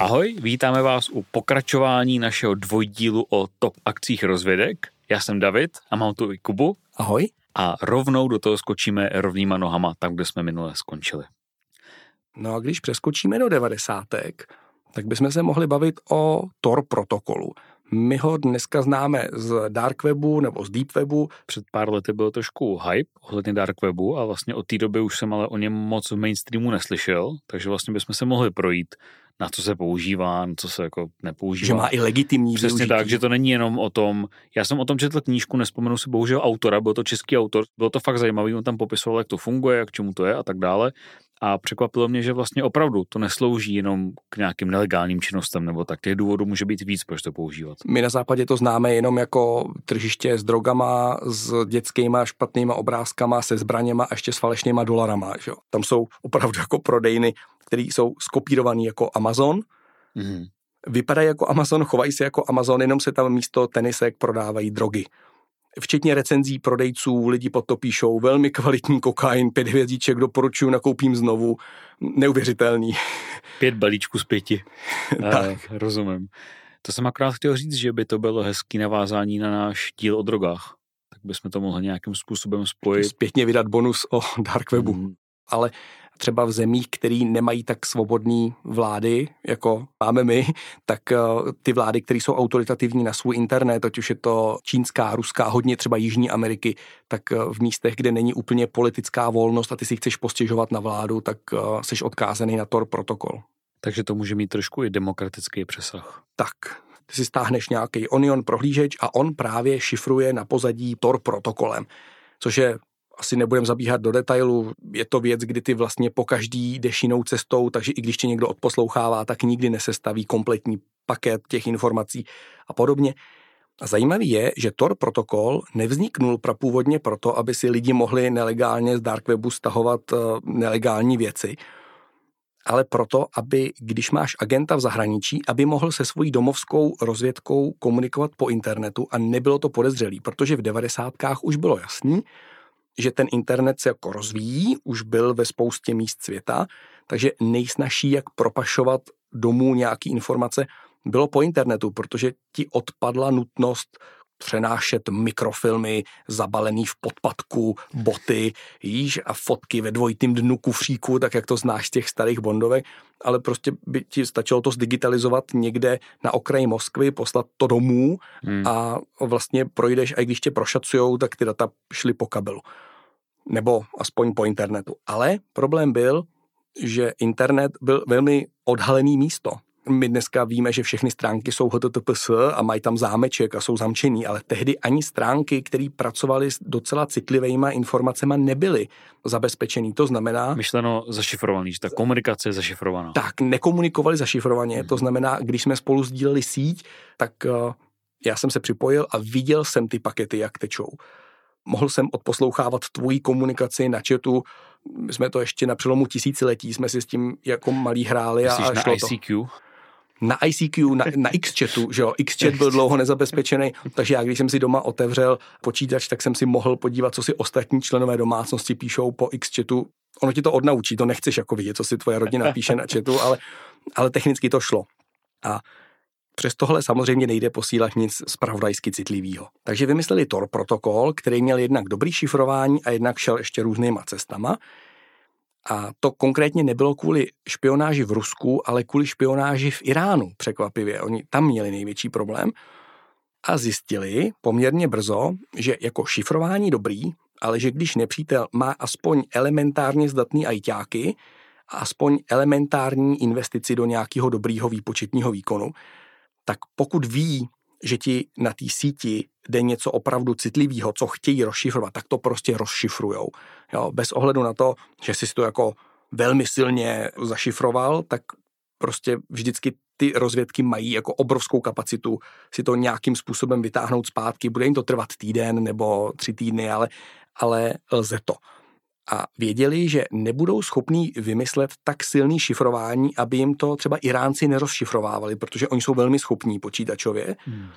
Ahoj, vítáme vás u pokračování našeho dvojdílu o top akcích rozvědek. Já jsem David a mám tu i Kubu. Ahoj. A rovnou do toho skočíme rovnýma nohama, tam, kde jsme minule skončili. No a když přeskočíme do devadesátek, tak bychom se mohli bavit o Tor protokolu. My ho dneska známe z Dark Webu nebo z Deep Webu. Před pár lety byl trošku hype ohledně Dark Webu a vlastně od té doby už jsem ale o něm moc v mainstreamu neslyšel, takže vlastně bychom se mohli projít na co se používá, na co se jako nepoužívá. Že má i legitimní Přesně využití. tak, že to není jenom o tom, já jsem o tom četl knížku, nespomenu si bohužel autora, byl to český autor, bylo to fakt zajímavý, on tam popisoval, jak to funguje, jak čemu to je a tak dále. A překvapilo mě, že vlastně opravdu to neslouží jenom k nějakým nelegálním činnostem, nebo tak těch důvodů může být víc, proč to používat. My na západě to známe jenom jako tržiště s drogama, s dětskýma špatnýma obrázkama, se zbraněma a ještě s falešnýma dolarama. Že? Tam jsou opravdu jako prodejny, které jsou skopírované jako Amazon, Mhm. vypadají jako Amazon, chovají se jako Amazon, jenom se tam místo tenisek prodávají drogy. Včetně recenzí prodejců, lidi pod to píšou, velmi kvalitní kokain, pět hvězdíček, doporučuji, nakoupím znovu. Neuvěřitelný. Pět balíčků z pěti. Tak. Eh, rozumím. To jsem akorát chtěl říct, že by to bylo hezký navázání na náš díl o drogách. Tak bychom to mohli nějakým způsobem spojit. Zpětně vydat bonus o Dark Webu. Ale třeba v zemích, které nemají tak svobodné vlády, jako máme my, tak eh, ty vlády, které jsou autoritativní na svůj internet, ať už je to čínská, ruská, hodně třeba Jižní Ameriky, tak eh, v místech, kde není úplně politická volnost a ty si chceš postěžovat na vládu, tak jsi odkázaný na Tor protokol. Takže to může mít trošku i demokratický přesah. Tak, ty si stáhneš nějaký Onion prohlížeč a on právě šifruje na pozadí Tor protokolem, což je asi nebudem zabíhat do detailu, je to věc, kdy ty vlastně po každý jdeš jinou cestou, takže i když tě někdo odposlouchává, tak nikdy nesestaví kompletní paket těch informací a podobně. A zajímavý je, že Tor protokol nevzniknul prapůvodně proto, aby si lidi mohli nelegálně z Dark Webu stahovat eh, nelegální věci, ale proto, aby, když máš agenta v zahraničí, aby mohl se svojí domovskou rozvědkou komunikovat po internetu a nebylo to podezřelý, protože v devadesátkách už bylo jasný, že ten internet se jako rozvíjí, už byl ve spoustě míst světa, takže nejsnažší, jak propašovat domů nějaký informace, bylo po internetu, protože ti odpadla nutnost přenášet mikrofilmy zabalený v podpadku, boty, jíž a fotky ve dvojitým dnu kufříku, tak jak to znáš z těch starých bondovek, ale prostě by ti stačilo to zdigitalizovat někde na okraji Moskvy, poslat to domů Hmm. a vlastně projdeš, a i když tě prošacujou, tak ty data šly po kabelu. Nebo aspoň po internetu. Ale problém byl, že internet byl velmi odhalený místo. My dneska víme, že všechny stránky jsou HTTPS a mají tam zámeček a jsou zamčený, ale tehdy ani stránky, které pracovaly s docela citlivými informacemi, nebyly zabezpečený. To znamená, Myšleno zašifrovaný, že ta komunikace je zašifrovaná. tak nekomunikovali zašifrovaně. To znamená, když jsme spolu sdíleli síť, tak eh, já jsem se připojil a viděl jsem ty pakety, jak tečou. Mohl jsem odposlouchávat tvoji komunikaci na chatu. My jsme to ještě na přelomu tisíciletí, jsme si s tím jako malí hráli a, Myslíš a na šlo to. Na ICQ, na, na Xchatu, že jo, Xchat byl dlouho nezabezpečený, takže já, když jsem si doma otevřel počítač, tak jsem si mohl podívat, co si ostatní členové domácnosti píšou po Xchatu. Ono ti to odnaučí, to nechceš jako vidět, co si tvoje rodina píše na chatu, ale, ale technicky to šlo. A přes tohle samozřejmě nejde posílat nic spravodajsky citlivého. Takže vymysleli Tor protokol, který měl jednak dobrý šifrování a jednak šel ještě různýma cestama. A to konkrétně nebylo kvůli špionáži v Rusku, ale kvůli špionáži v Iránu, překvapivě. Oni tam měli největší problém a zjistili poměrně brzo, že jako šifrování dobrý, ale že když nepřítel má aspoň elementárně zdatný ajťáky a aspoň elementární investici do nějakého dobrýho výpočetního výkonu, tak pokud ví, že ti na té síti jde něco opravdu citlivého, co chtějí rozšifrovat, tak to prostě rozšifrujou. Jo, bez ohledu na to, že jsi si to jako velmi silně zašifroval, tak prostě vždycky ty rozvědky mají jako obrovskou kapacitu si to nějakým způsobem vytáhnout zpátky. Bude jim to trvat týden nebo tři týdny, ale, ale lze to. A věděli, že nebudou schopní vymyslet tak silný šifrování, aby jim to třeba Iránci nerozšifrovávali, protože oni jsou velmi schopní počítačově. Hmm.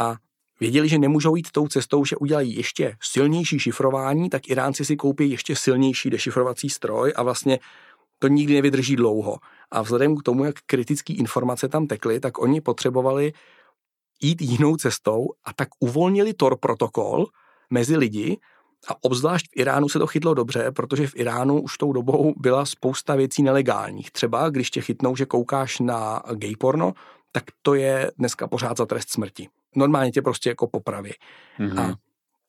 A věděli, že nemůžou jít tou cestou, že udělají ještě silnější šifrování, tak Iránci si koupí ještě silnější dešifrovací stroj a vlastně to nikdy nevydrží dlouho. A vzhledem k tomu, jak kritické informace tam tekly, tak oni potřebovali jít jinou cestou a tak uvolnili Tor protokol mezi lidi a obzvlášť v Iránu se to chytlo dobře, protože v Iránu už tou dobou byla spousta věcí nelegálních. Třeba když tě chytnou, že koukáš na gay porno, tak to je dneska pořád za trest smrti. Normálně tě prostě jako popraví. Mm-hmm. A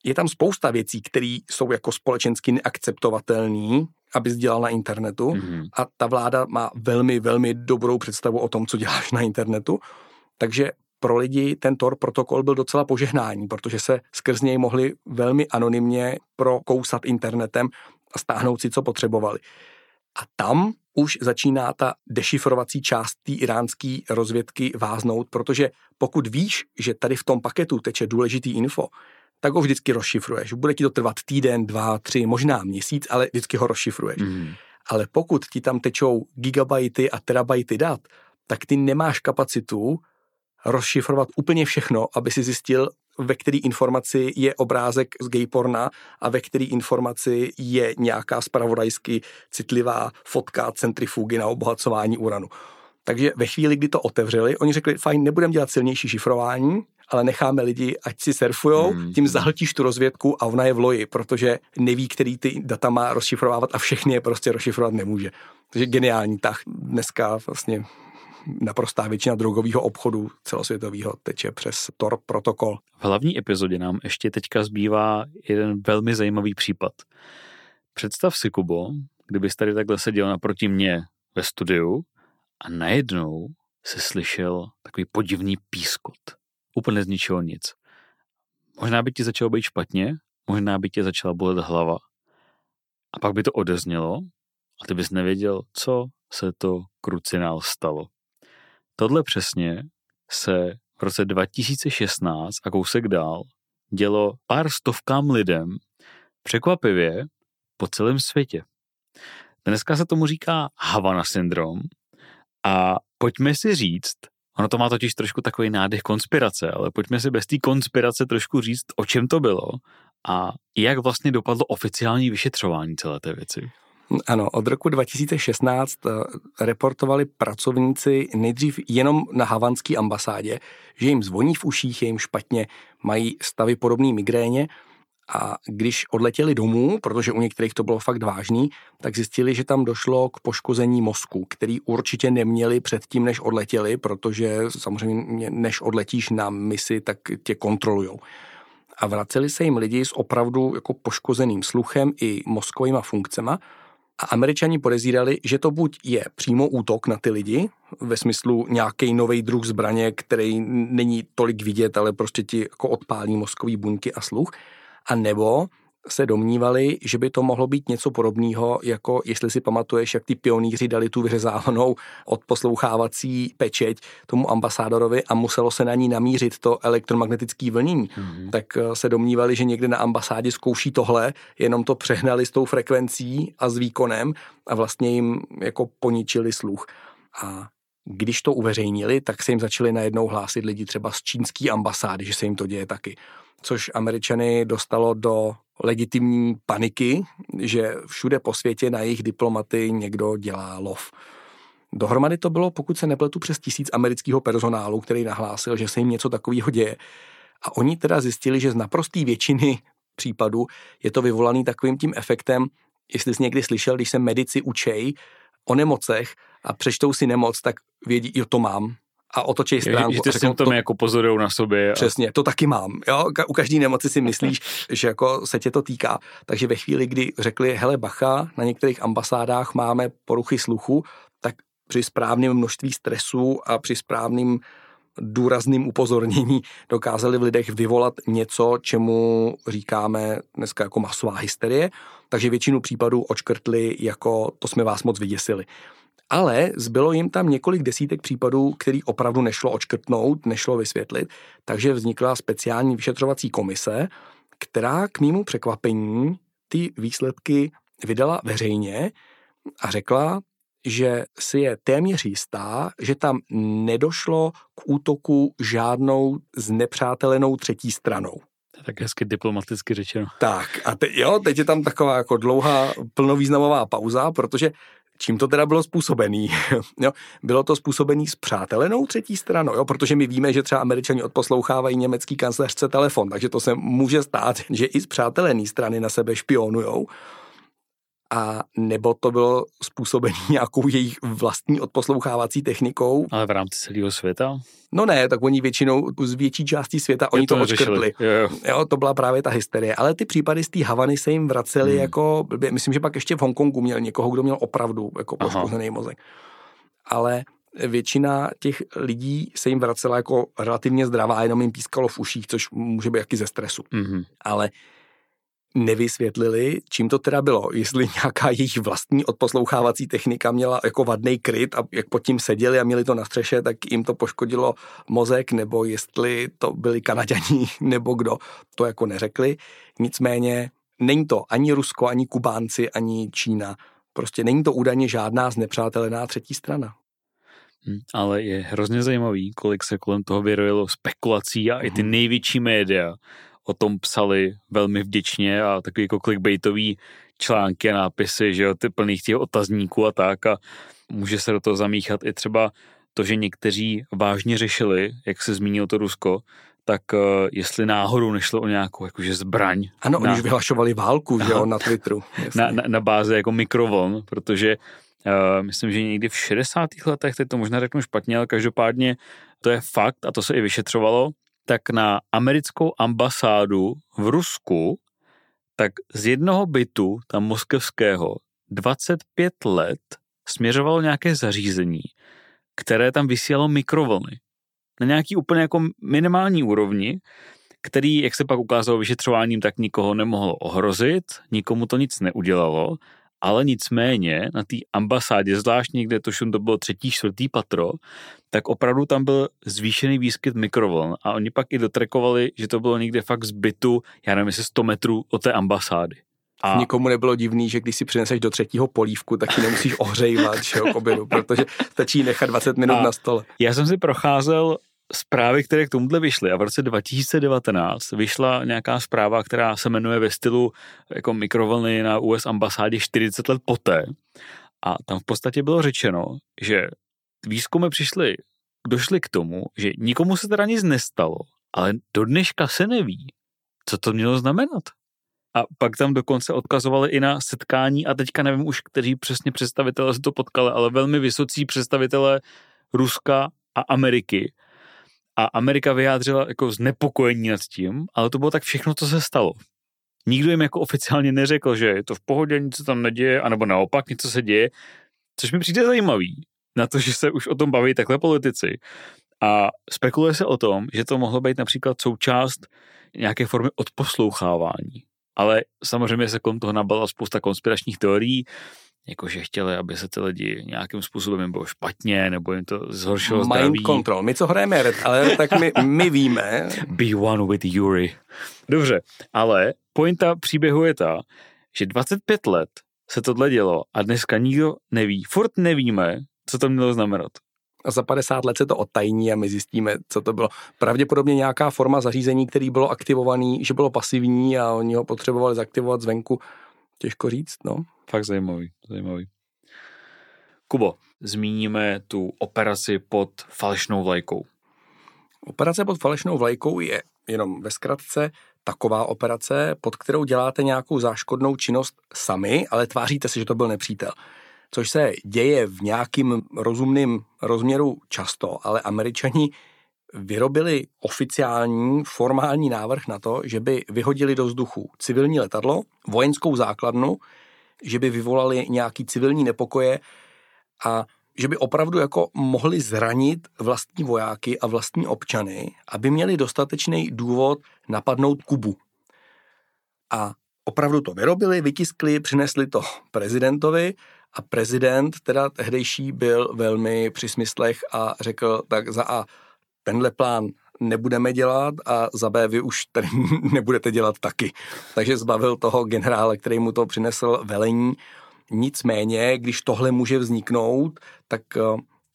je tam spousta věcí, které jsou jako společensky neakceptovatelné, aby dělal na internetu mm-hmm. a ta vláda má velmi, velmi dobrou představu o tom, co děláš na internetu. Takže pro lidi ten Tor protokol byl docela požehnání, protože se skrz něj mohli velmi anonymně prokousat internetem a stáhnout si, co potřebovali. A tam už začíná ta dešifrovací část té iránské rozvědky váznout, protože pokud víš, že tady v tom paketu teče důležitý info, tak ho vždycky rozšifruješ. Bude ti to trvat týden, dva, tři, možná měsíc, ale vždycky ho rozšifruješ. Mm. Ale pokud ti tam tečou gigabajty a terabajty dat, tak ty nemáš kapacitu rozšifrovat úplně všechno, aby si zjistil, ve který informaci je obrázek z gayporna a ve který informaci je nějaká spravodajsky citlivá fotka centrifugy na obohacování uranu. Takže ve chvíli, kdy to otevřeli, oni řekli, fajn, nebudeme dělat silnější šifrování, ale necháme lidi, ať si surfujou, hmm. tím zahltíš tu rozvědku a ona je v loji, protože neví, který ty data má rozšifrovávat a všechny je prostě rozšifrovat nemůže. Takže geniální tah. Dneska vlastně naprostá většina drogového obchodu celosvětového teče přes Tor protokol. V hlavní epizodě nám ještě teďka zbývá jeden velmi zajímavý případ. Představ si, Kubo, kdybys tady takhle seděl naproti mě ve studiu a najednou se slyšel takový podivný pískot. Úplně z ničeho nic. Možná by ti začalo být špatně, možná by tě začala bolet hlava. A pak by to odeznělo a ty bys nevěděl, co se to krucinál stalo. Tohle přesně se v roce 2016 a kousek dál dělo pár stovkám lidem překvapivě po celém světě. Dneska se tomu říká Havana syndrom a pojďme si říct, ono to má totiž trošku takový nádech konspirace, ale pojďme si bez té konspirace trošku říct, o čem to bylo a jak vlastně dopadlo oficiální vyšetřování celé té věci. Ano, od roku 2016 eh, reportovali pracovníci nejdřív jenom na havanské ambasádě, že jim zvoní v uších, je jim špatně, mají stavy podobné migréně. A když odletěli domů, protože u některých to bylo fakt vážný, tak zjistili, že tam došlo k poškození mozku, který určitě neměli předtím, než odletěli, protože samozřejmě než odletíš na misi, tak tě kontrolujou. A vraceli se jim lidi s opravdu jako poškozeným sluchem i mozkovými funkcemi a američani podezírali, že to buď je přímo útok na ty lidi, ve smyslu nějaký nový druh zbraně, který není tolik vidět, ale prostě ti jako odpálí mozkový buňky a sluch, a nebo se domnívali, že by to mohlo být něco podobného, jako jestli si pamatuješ, jak ty pionýři dali tu vyřezávanou odposlouchávací pečeť tomu ambasádorovi a muselo se na ní namířit to elektromagnetické vlnění. Mm-hmm. Tak eh, se domnívali, že někde na ambasádě zkouší tohle, jenom to přehnali s tou frekvencí a s výkonem a vlastně jim jako poničili sluch. A když to uveřejnili, tak se jim začali najednou hlásit lidi třeba z čínské ambasády, že se jim to děje taky což Američany dostalo do legitimní paniky, že všude po světě na jejich diplomaty někdo dělá lov. Dohromady to bylo, pokud se nepletu, přes tisíc amerického personálu, který nahlásil, že se jim něco takového děje. A oni teda zjistili, že z naprosté většiny případů je to vyvolaný takovým tím efektem, jestli jsi někdy slyšel, když se medici učej o nemocech a přečtou si nemoc, tak vědí, jo, to mám, a otočí stránku. Že ty symptomy to, jako pozorují na sobě. A... Přesně, to taky mám. Jo? U každé nemoci si myslíš, že jako se tě to týká. Takže ve chvíli, kdy řekli, hele bacha, na některých ambasádách máme poruchy sluchu, tak při správném množství stresu a při správným důrazným upozornění dokázali v lidech vyvolat něco, čemu říkáme dneska jako masová hysterie, takže většinu případů očkrtli jako to jsme vás moc vyděsili. Ale zbylo jim tam několik desítek případů, který opravdu nešlo očkrtnout, nešlo vysvětlit, takže vznikla speciální vyšetřovací komise, která k mýmu překvapení ty výsledky vydala veřejně a řekla, že si je téměř jistá, že tam nedošlo k útoku žádnou znepřátelenou třetí stranou. Tak hezky diplomaticky řečeno. Tak a te, jo, teď je tam taková jako dlouhá plnovýznamová pauza, protože Čím to teda bylo způsobený? jo, bylo to způsobený s přátelenou třetí stranou, jo, protože my víme, že třeba američani odposlouchávají německý kancléřce telefon, takže to se může stát, že i z přátelený strany na sebe špionujou a nebo to bylo způsobené nějakou jejich vlastní odposlouchávací technikou. Ale v rámci celého světa? No ne, tak oni většinou z větší části světa, oni to, to odškrtli. Jo, jo. jo, to byla právě ta hysterie. Ale ty případy z té Havany se jim vracely hmm. jako, myslím, že pak ještě v Hongkongu měl někoho, kdo měl opravdu jako poškozený mozek. Ale většina těch lidí se jim vracela jako relativně zdravá, jenom jim pískalo v uších, což může být jaký ze stresu. Mm-hmm. Ale nevysvětlili, čím to teda bylo. Jestli nějaká jejich vlastní odposlouchávací technika měla jako vadný kryt a jak pod tím seděli a měli to na střeše, tak jim to poškodilo mozek, nebo jestli to byli Kanaďani nebo kdo, to jako neřekli. Nicméně není to ani Rusko, ani Kubánci, ani Čína. Prostě není to údajně žádná znepřátelená třetí strana. Hm, ale je hrozně zajímavý, kolik se kolem toho vyrojilo spekulací a i ty mhm. největší média o tom psali velmi vděčně a takový jako clickbaitový články a nápisy, že jo, ty plných těch otazníků a tak a může se do toho zamíchat i třeba to, že někteří vážně řešili, jak se zmínil to Rusko, tak uh, jestli náhodou nešlo o nějakou jakože zbraň. Ano, na, oni už vyhlašovali válku, že jo, na Twitteru. Na, na, na báze jako mikrovln, protože uh, myslím, že někdy v 60. letech, teď to možná řeknu špatně, ale každopádně to je fakt a to se i vyšetřovalo, tak na americkou ambasádu v Rusku, tak z jednoho bytu, tam moskevského, 25 let směřovalo nějaké zařízení, které tam vysílalo mikrovlny. Na nějaký úplně jako minimální úrovni, který, jak se pak ukázalo vyšetřováním, tak nikoho nemohlo ohrozit, nikomu to nic neudělalo ale nicméně na té ambasádě, zvlášť někde, to to bylo třetí, čtvrtý patro, tak opravdu tam byl zvýšený výskyt mikrovln a oni pak i dotrekovali, že to bylo někde fakt z bytu, já nevím, jestli 100 metrů od té ambasády. A nikomu nebylo divný, že když si přineseš do třetího polívku, tak ji nemusíš ohřejvat, že jo, k obědu, protože stačí nechat 20 minut a na stole. Já jsem si procházel zprávy, které k tomuhle vyšly a v roce 2019 vyšla nějaká zpráva, která se jmenuje ve stylu jako mikrovlny na US ambasádě 40 let poté a tam v podstatě bylo řečeno, že výzkumy přišly, došly k tomu, že nikomu se teda nic nestalo, ale do dneška se neví, co to mělo znamenat. A pak tam dokonce odkazovali i na setkání a teďka nevím už, kteří přesně představitelé se to potkali, ale velmi vysocí představitelé Ruska a Ameriky, a Amerika vyjádřila jako znepokojení nad tím, ale to bylo tak všechno, co se stalo. Nikdo jim jako oficiálně neřekl, že je to v pohodě, nic se tam neděje, anebo naopak něco se děje, což mi přijde zajímavý na to, že se už o tom baví takhle politici. A spekuluje se o tom, že to mohlo být například součást nějaké formy odposlouchávání. Ale samozřejmě se kolem toho nabala spousta konspiračních teorií, jakože chtěli, aby se ty lidi nějakým způsobem bylo špatně, nebo jim to zhoršilo Mind zdraví. control. My co hrajeme red, ale tak my, my víme. Be one with Yuri. Dobře, ale pointa příběhu je ta, že 25 let se tohle dělo a dneska nikdo neví. Furt nevíme, co to mělo znamenat. A za 50 let se to odtajní a my zjistíme, co to bylo. Pravděpodobně nějaká forma zařízení, který bylo aktivovaný, že bylo pasivní a oni ho potřebovali zaktivovat zvenku. Těžko říct, no. Fakt zajímavý, zajímavý. Kubo, zmíníme tu operaci pod falešnou vlajkou. Operace pod falešnou vlajkou je jenom ve zkratce taková operace, pod kterou děláte nějakou záškodnou činnost sami, ale tváříte se, že to byl nepřítel. Což se děje v nějakým rozumným rozměru často, ale američani vyrobili oficiální formální návrh na to, že by vyhodili do vzduchu civilní letadlo, vojenskou základnu, že by vyvolali nějaký civilní nepokoje a že by opravdu jako mohli zranit vlastní vojáky a vlastní občany, aby měli dostatečný důvod napadnout Kubu. A opravdu to vyrobili, vytiskli, přinesli to prezidentovi a prezident teda tehdejší byl velmi při smyslech a řekl tak za A tenhle plán nebudeme dělat a za B vy už tady nebudete dělat taky. Takže zbavil toho generále, který mu to přinesl velení. Nicméně, když tohle může vzniknout, tak eh,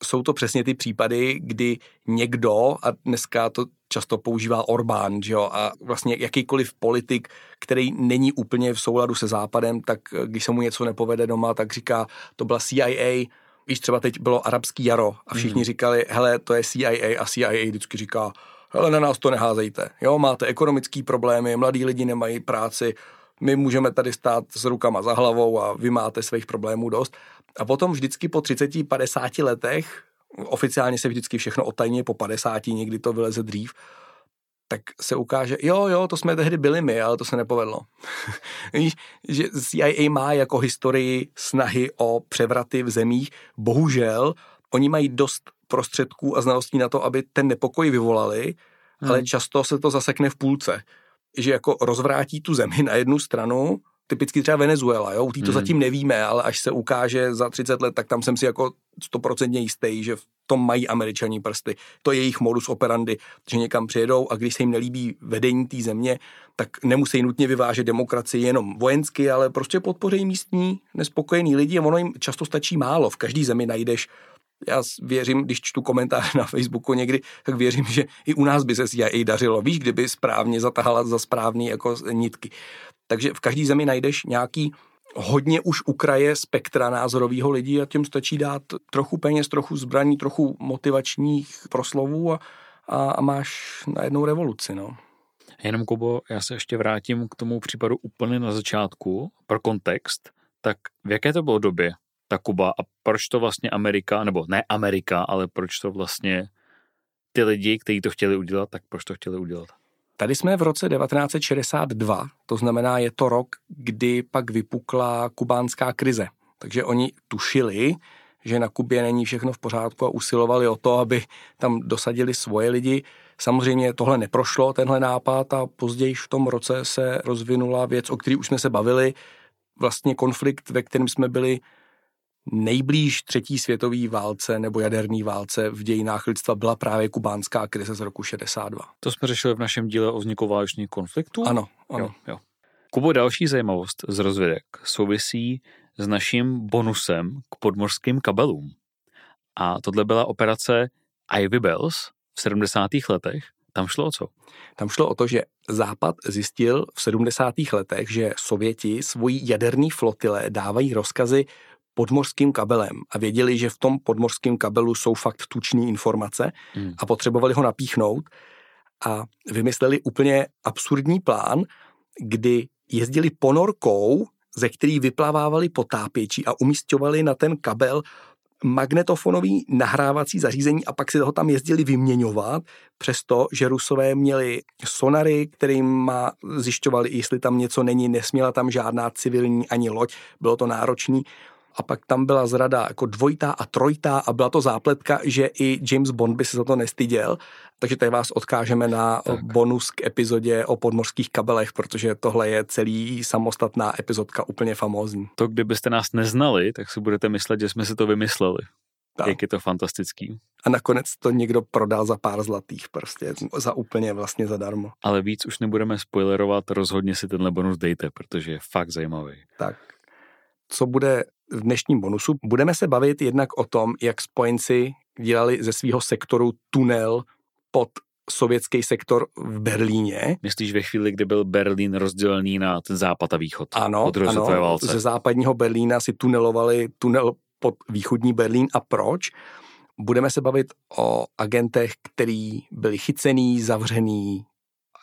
jsou to přesně ty případy, kdy někdo, a dneska to často používá Orbán, že jo, a vlastně jakýkoliv politik, který není úplně v souladu se Západem, tak když se mu něco nepovede doma, tak říká, to byla CIA, víš, třeba teď bylo arabský jaro a všichni mm. říkali, hele, to je CIA a CIA vždycky říká, hele, na nás to neházejte, jo, máte ekonomické problémy, mladí lidi nemají práci, my můžeme tady stát s rukama za hlavou a vy máte svých problémů dost. A potom vždycky po 30-50 letech, oficiálně se vždycky všechno otajně, po 50 někdy to vyleze dřív, tak se ukáže, jo, jo, to jsme tehdy byli my, ale to se nepovedlo. Víš, že CIA má jako historii snahy o převraty v zemích. Bohužel, oni mají dost prostředků a znalostí na to, aby ten nepokoj vyvolali, hmm. ale často se to zasekne v půlce. Že jako rozvrátí tu zemi na jednu stranu, typicky třeba Venezuela, jo, u to hmm. zatím nevíme, ale až se ukáže za 30 let, tak tam jsem si jako stoprocentně jistý, že v tom mají američaní prsty. To je jejich modus operandi, že někam přijedou a když se jim nelíbí vedení té země, tak nemusí nutně vyvážet demokracii jenom vojensky, ale prostě podpoří místní nespokojený lidi a ono jim často stačí málo. V každé zemi najdeš já věřím, když čtu komentáře na Facebooku někdy, tak věřím, že i u nás by se CIA dařilo. Víš, kdyby správně zatahala za správný jako nitky. Takže v každé zemi najdeš nějaký hodně už u kraje spektra názorového lidí a tím stačí dát trochu peněz, trochu zbraní, trochu motivačních proslovů a, a, a máš najednou revoluci. No. Jenom, Kubo, já se ještě vrátím k tomu případu úplně na začátku, pro kontext. Tak v jaké to bylo době, ta Kuba a proč to vlastně Amerika, nebo ne Amerika, ale proč to vlastně ty lidi, kteří to chtěli udělat, tak proč to chtěli udělat? Tady jsme v roce 1962, to znamená, je to rok, kdy pak vypukla kubánská krize. Takže oni tušili, že na Kubě není všechno v pořádku a usilovali o to, aby tam dosadili svoje lidi. Samozřejmě tohle neprošlo, tenhle nápad a později v tom roce se rozvinula věc, o které už jsme se bavili, vlastně konflikt, ve kterém jsme byli nejblíž třetí světové válce nebo jaderné válce v dějinách lidstva byla právě kubánská krize z roku 62. To jsme řešili v našem díle o vzniku válečných konfliktů? Ano, ano. Jo, jo. Kubo, další zajímavost z rozvědek souvisí s naším bonusem k podmořským kabelům. A tohle byla operace Ivy Bells v 70. letech. Tam šlo o co? Tam šlo o to, že Západ zjistil v 70. letech, že Sověti svojí jaderní flotile dávají rozkazy podmořským kabelem a věděli, že v tom podmořském kabelu jsou fakt tučné informace hmm. a potřebovali ho napíchnout a vymysleli úplně absurdní plán, kdy jezdili ponorkou, ze který vyplavávali potápěči a umístovali na ten kabel magnetofonový nahrávací zařízení a pak si toho tam jezdili vyměňovat, přesto, že Rusové měli sonary, kterým zjišťovali, jestli tam něco není, nesměla tam žádná civilní ani loď, bylo to náročný a pak tam byla zrada jako dvojitá a trojitá a byla to zápletka, že i James Bond by se za to nestyděl. Takže tady vás odkážeme na tak. bonus k epizodě o podmořských kabelech, protože tohle je celý samostatná epizodka úplně famózní. To, kdybyste nás neznali, tak si budete myslet, že jsme si to vymysleli. Tak. Jak je to fantastický. A nakonec to někdo prodal za pár zlatých prostě, za úplně vlastně zadarmo. Ale víc už nebudeme spoilerovat, rozhodně si tenhle bonus dejte, protože je fakt zajímavý. Tak. Co bude v dnešním bonusu. Budeme se bavit jednak o tom, jak spojenci dělali ze svého sektoru tunel pod sovětský sektor v Berlíně. Myslíš ve chvíli, kdy byl Berlín rozdělený na ten západ a východ? Ano, ano válce. ze západního Berlína si tunelovali tunel pod východní Berlín. A proč? Budeme se bavit o agentech, který byli chycený, zavřený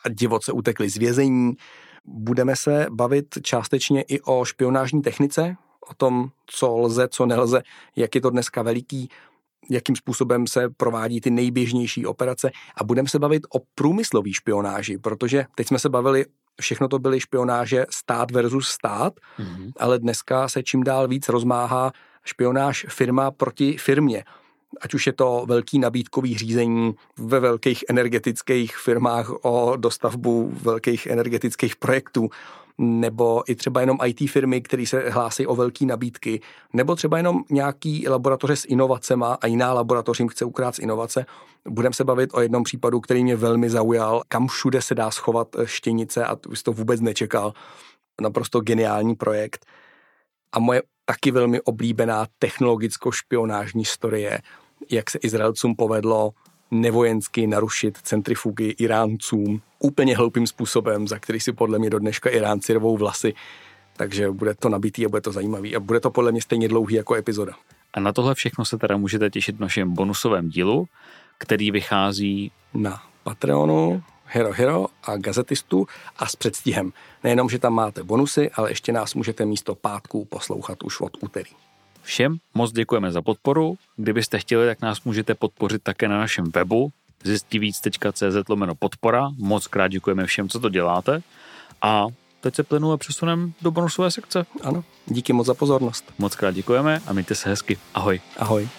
a divoce utekli z vězení. Budeme se bavit částečně i o špionážní technice, o tom, co lze, co nelze, jak je to dneska veliký, jakým způsobem se provádí ty nejběžnější operace a budeme se bavit o průmyslové špionáži, protože teď jsme se bavili, všechno to byly špionáže stát versus stát, mm-hmm. ale dneska se čím dál víc rozmáhá špionáž firma proti firmě. Ať už je to velký nabídkový řízení ve velkých energetických firmách o dostavbu velkých energetických projektů, nebo i třeba jenom IT firmy, které se hlásí o velké nabídky, nebo třeba jenom nějaký laboratoře s inovacema a jiná laboratoř jim chce ukrát inovace. Budeme se bavit o jednom případu, který mě velmi zaujal, kam všude se dá schovat štěnice a to to vůbec nečekal. Naprosto geniální projekt. A moje taky velmi oblíbená technologicko-špionážní storie jak se Izraelcům povedlo nevojensky narušit centrifugy Iráncům úplně hloupým způsobem, za který si podle mě do dneška Iránci rvou vlasy. Takže bude to nabitý a bude to zajímavý. A bude to podle mě stejně dlouhý jako epizoda. A na tohle všechno se teda můžete těšit v našem bonusovém dílu, který vychází na Patreonu, Hero Hero a Gazetistu a s předstihem. Nejenom, že tam máte bonusy, ale ještě nás můžete místo pátků poslouchat už od úterý. Všem moc děkujeme za podporu. Kdybyste chtěli, tak nás můžete podpořit také na našem webu zjistivíc.cz lomeno podpora. Moc krát děkujeme všem, co to děláte. A teď se plynule přesuneme do bonusové sekce. Ano, díky moc za pozornost. Moc krát děkujeme a mějte se hezky. Ahoj. Ahoj.